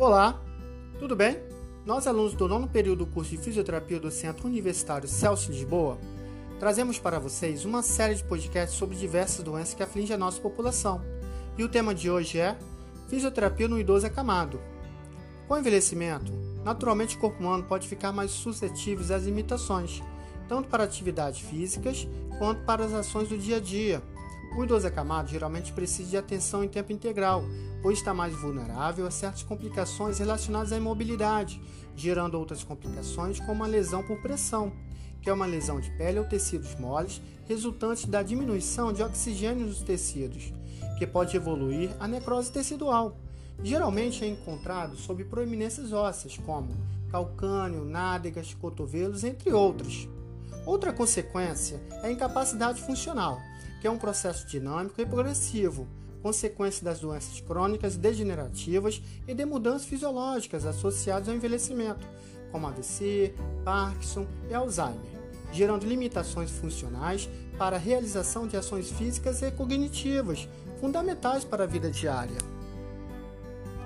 Olá, tudo bem? Nós, alunos do nono período do curso de Fisioterapia do Centro Universitário Celso Lisboa, trazemos para vocês uma série de podcasts sobre diversas doenças que afligem a nossa população. E o tema de hoje é Fisioterapia no idoso acamado. Com o envelhecimento, naturalmente o corpo humano pode ficar mais suscetível às limitações, tanto para atividades físicas quanto para as ações do dia a dia. O idoso acamado geralmente precisa de atenção em tempo integral, pois está mais vulnerável a certas complicações relacionadas à imobilidade, gerando outras complicações como a lesão por pressão, que é uma lesão de pele ou tecidos moles resultante da diminuição de oxigênio nos tecidos, que pode evoluir a necrose tecidual. Geralmente é encontrado sob proeminências ósseas, como calcânio, nádegas, cotovelos, entre outras. Outra consequência é a incapacidade funcional, que é um processo dinâmico e progressivo, consequência das doenças crônicas degenerativas e de mudanças fisiológicas associadas ao envelhecimento, como AVC, Parkinson e Alzheimer, gerando limitações funcionais para a realização de ações físicas e cognitivas, fundamentais para a vida diária.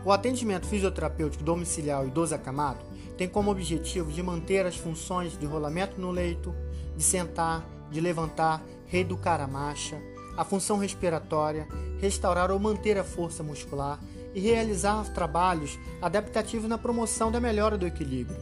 O atendimento fisioterapêutico domiciliar idoso acamado tem como objetivo de manter as funções de rolamento no leito, de sentar, de levantar, reeducar a marcha, a função respiratória, restaurar ou manter a força muscular e realizar trabalhos adaptativos na promoção da melhora do equilíbrio.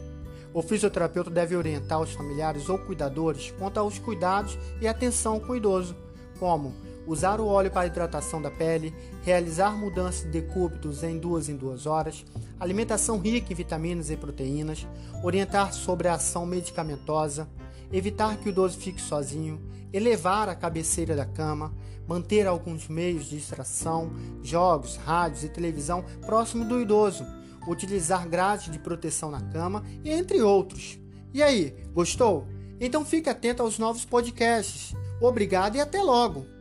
O fisioterapeuta deve orientar os familiares ou cuidadores quanto aos cuidados e atenção com o idoso, como usar o óleo para hidratação da pele, realizar mudanças de decúbitos em duas em duas horas, alimentação rica em vitaminas e proteínas, orientar sobre a ação medicamentosa, evitar que o idoso fique sozinho, elevar a cabeceira da cama, manter alguns meios de distração, jogos, rádios e televisão próximo do idoso, utilizar grades de proteção na cama entre outros. E aí, gostou? Então fique atento aos novos podcasts. Obrigado e até logo!